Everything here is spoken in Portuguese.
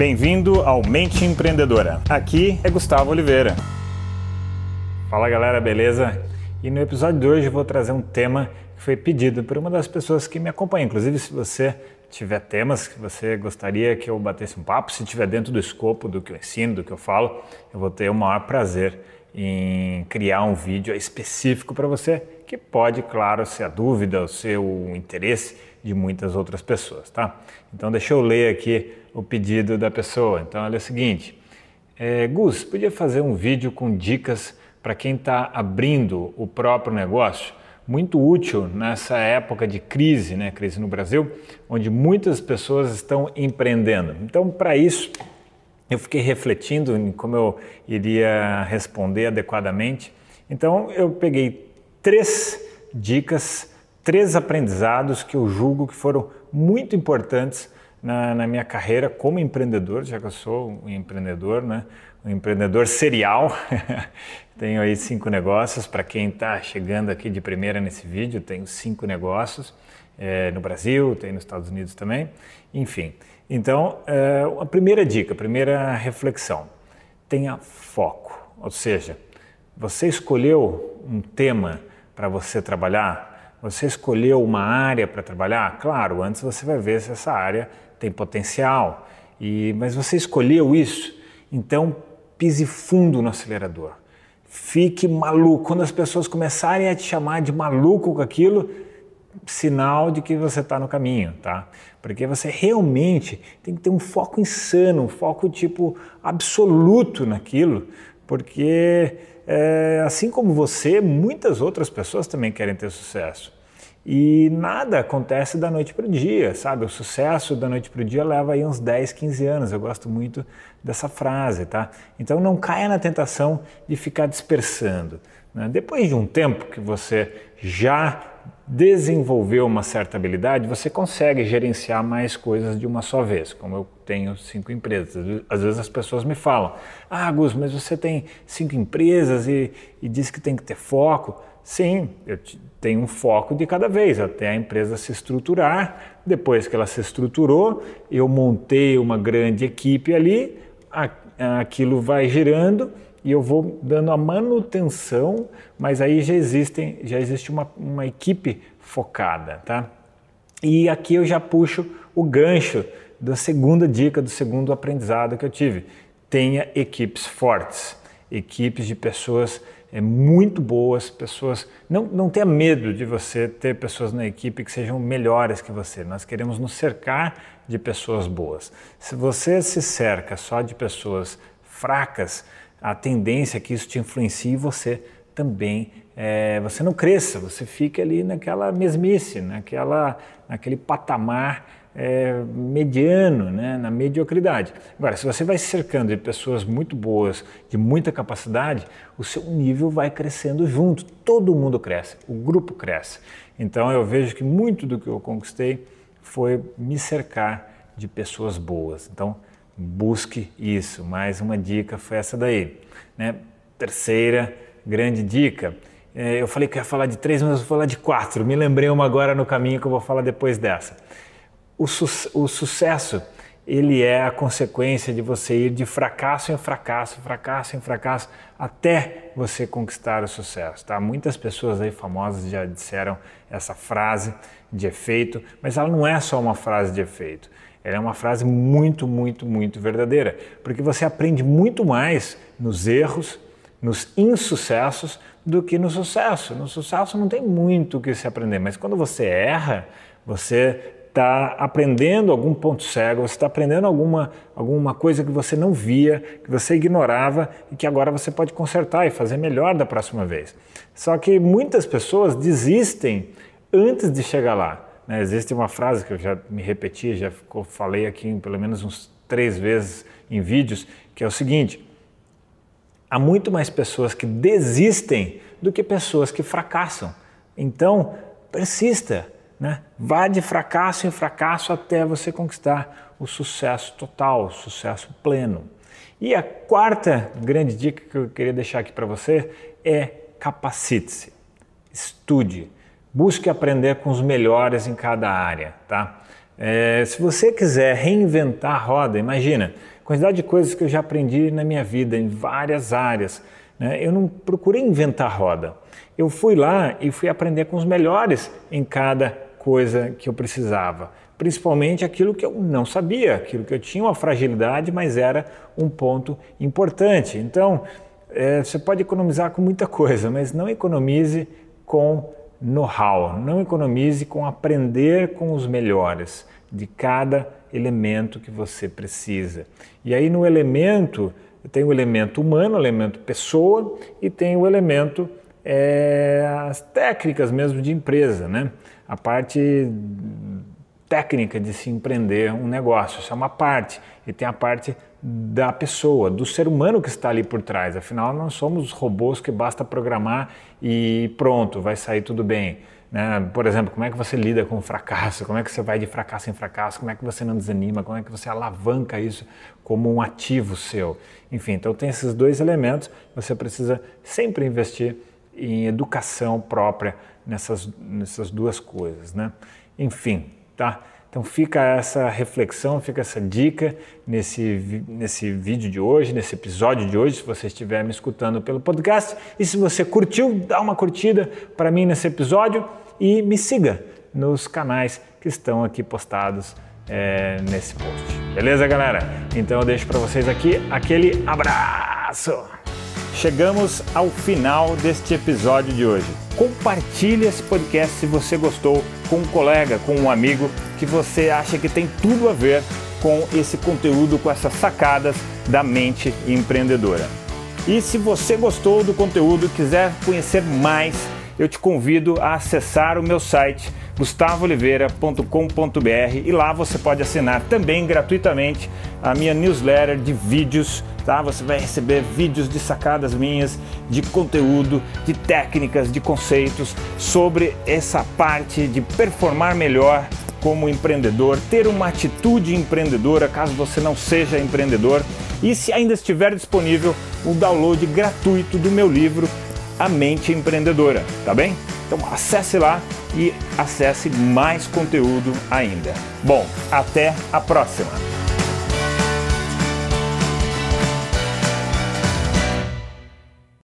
Bem-vindo ao Mente Empreendedora. Aqui é Gustavo Oliveira. Fala galera, beleza? E no episódio de hoje eu vou trazer um tema que foi pedido por uma das pessoas que me acompanha. Inclusive, se você tiver temas que você gostaria que eu batesse um papo, se tiver dentro do escopo do que eu ensino, do que eu falo, eu vou ter o maior prazer em criar um vídeo específico para você, que pode, claro, ser a dúvida, o seu interesse de muitas outras pessoas, tá? Então deixa eu ler aqui o pedido da pessoa. Então olha o seguinte, é, Gus, podia fazer um vídeo com dicas para quem está abrindo o próprio negócio? Muito útil nessa época de crise, né? Crise no Brasil, onde muitas pessoas estão empreendendo. Então, para isso, eu fiquei refletindo em como eu iria responder adequadamente. Então, eu peguei três dicas três aprendizados que eu julgo que foram muito importantes na, na, minha carreira como empreendedor, já que eu sou um empreendedor, né? um empreendedor serial. tenho aí cinco negócios. Para quem está chegando aqui de primeira nesse vídeo, tenho cinco negócios é, no Brasil, tenho nos Estados Unidos também. Enfim, então é, a primeira dica, a primeira reflexão: tenha foco. Ou seja, você escolheu um tema para você trabalhar, você escolheu uma área para trabalhar? Claro, antes você vai ver se essa área tem potencial. E, mas você escolheu isso? Então pise fundo no acelerador. Fique maluco. Quando as pessoas começarem a te chamar de maluco com aquilo, sinal de que você está no caminho, tá? Porque você realmente tem que ter um foco insano, um foco tipo absoluto naquilo, porque é, assim como você, muitas outras pessoas também querem ter sucesso. E nada acontece da noite para o dia, sabe? O sucesso da noite para o dia leva aí uns 10, 15 anos. Eu gosto muito dessa frase, tá? Então não caia na tentação de ficar dispersando. Né? Depois de um tempo que você já desenvolveu uma certa habilidade, você consegue gerenciar mais coisas de uma só vez. Como eu tenho cinco empresas, às vezes as pessoas me falam: Ah, Gus, mas você tem cinco empresas e, e diz que tem que ter foco. Sim, eu tenho um foco de cada vez, até a empresa se estruturar. Depois que ela se estruturou, eu montei uma grande equipe ali, aquilo vai girando e eu vou dando a manutenção, mas aí já existem, já existe uma, uma equipe focada, tá? E aqui eu já puxo o gancho da segunda dica, do segundo aprendizado que eu tive. Tenha equipes fortes, equipes de pessoas é, muito boas, pessoas. Não, não tenha medo de você ter pessoas na equipe que sejam melhores que você. Nós queremos nos cercar de pessoas boas. Se você se cerca só de pessoas fracas, a tendência é que isso te influencie você também, é, você não cresça, você fica ali naquela mesmice, naquela, naquele patamar é, mediano, né, na mediocridade. Agora, se você vai se cercando de pessoas muito boas, de muita capacidade, o seu nível vai crescendo junto, todo mundo cresce, o grupo cresce. Então eu vejo que muito do que eu conquistei foi me cercar de pessoas boas. Então, busque isso. Mais uma dica foi essa daí. Né? Terceira grande dica. É, eu falei que ia falar de três, mas vou falar de quatro. Me lembrei uma agora no caminho que eu vou falar depois dessa. O, su o sucesso ele é a consequência de você ir de fracasso em fracasso, fracasso em fracasso, até você conquistar o sucesso. Tá? Muitas pessoas aí famosas já disseram essa frase de efeito, mas ela não é só uma frase de efeito. Ela é uma frase muito, muito, muito verdadeira, porque você aprende muito mais nos erros, nos insucessos, do que no sucesso. No sucesso não tem muito o que se aprender, mas quando você erra, você está aprendendo algum ponto cego, você está aprendendo alguma, alguma coisa que você não via, que você ignorava e que agora você pode consertar e fazer melhor da próxima vez. Só que muitas pessoas desistem antes de chegar lá. Né? Existe uma frase que eu já me repeti, já ficou, falei aqui pelo menos uns três vezes em vídeos, que é o seguinte: há muito mais pessoas que desistem do que pessoas que fracassam. Então, persista, né? vá de fracasso em fracasso até você conquistar o sucesso total, o sucesso pleno. E a quarta grande dica que eu queria deixar aqui para você é capacite-se, estude Busque aprender com os melhores em cada área, tá? É, se você quiser reinventar a roda, imagina, quantidade de coisas que eu já aprendi na minha vida, em várias áreas. Né? Eu não procurei inventar roda. Eu fui lá e fui aprender com os melhores em cada coisa que eu precisava. Principalmente aquilo que eu não sabia, aquilo que eu tinha uma fragilidade, mas era um ponto importante. Então, é, você pode economizar com muita coisa, mas não economize com know-how, não economize com aprender com os melhores de cada elemento que você precisa. E aí no elemento, tem o elemento humano, o elemento pessoa e tem o elemento é, as técnicas mesmo de empresa, né? A parte técnica de se empreender um negócio, isso é uma parte. E tem a parte da pessoa, do ser humano que está ali por trás. Afinal, não somos robôs que basta programar e pronto, vai sair tudo bem. Né? Por exemplo, como é que você lida com o fracasso? Como é que você vai de fracasso em fracasso? Como é que você não desanima? Como é que você alavanca isso como um ativo seu? Enfim, então tem esses dois elementos. Você precisa sempre investir em educação própria nessas, nessas duas coisas, né? Enfim, tá? Então fica essa reflexão, fica essa dica nesse, nesse vídeo de hoje, nesse episódio de hoje, se você estiver me escutando pelo podcast. E se você curtiu, dá uma curtida para mim nesse episódio e me siga nos canais que estão aqui postados é, nesse post. Beleza, galera? Então eu deixo para vocês aqui aquele abraço! Chegamos ao final deste episódio de hoje. Compartilhe esse podcast se você gostou com um colega, com um amigo que você acha que tem tudo a ver com esse conteúdo, com essas sacadas da mente empreendedora. E se você gostou do conteúdo e quiser conhecer mais, eu te convido a acessar o meu site gustavooliveira.com.br e lá você pode assinar também gratuitamente a minha newsletter de vídeos, tá? Você vai receber vídeos de sacadas minhas, de conteúdo, de técnicas, de conceitos sobre essa parte de performar melhor como empreendedor, ter uma atitude empreendedora caso você não seja empreendedor e se ainda estiver disponível o download gratuito do meu livro A Mente Empreendedora, tá bem? Então acesse lá e acesse mais conteúdo ainda. Bom, até a próxima!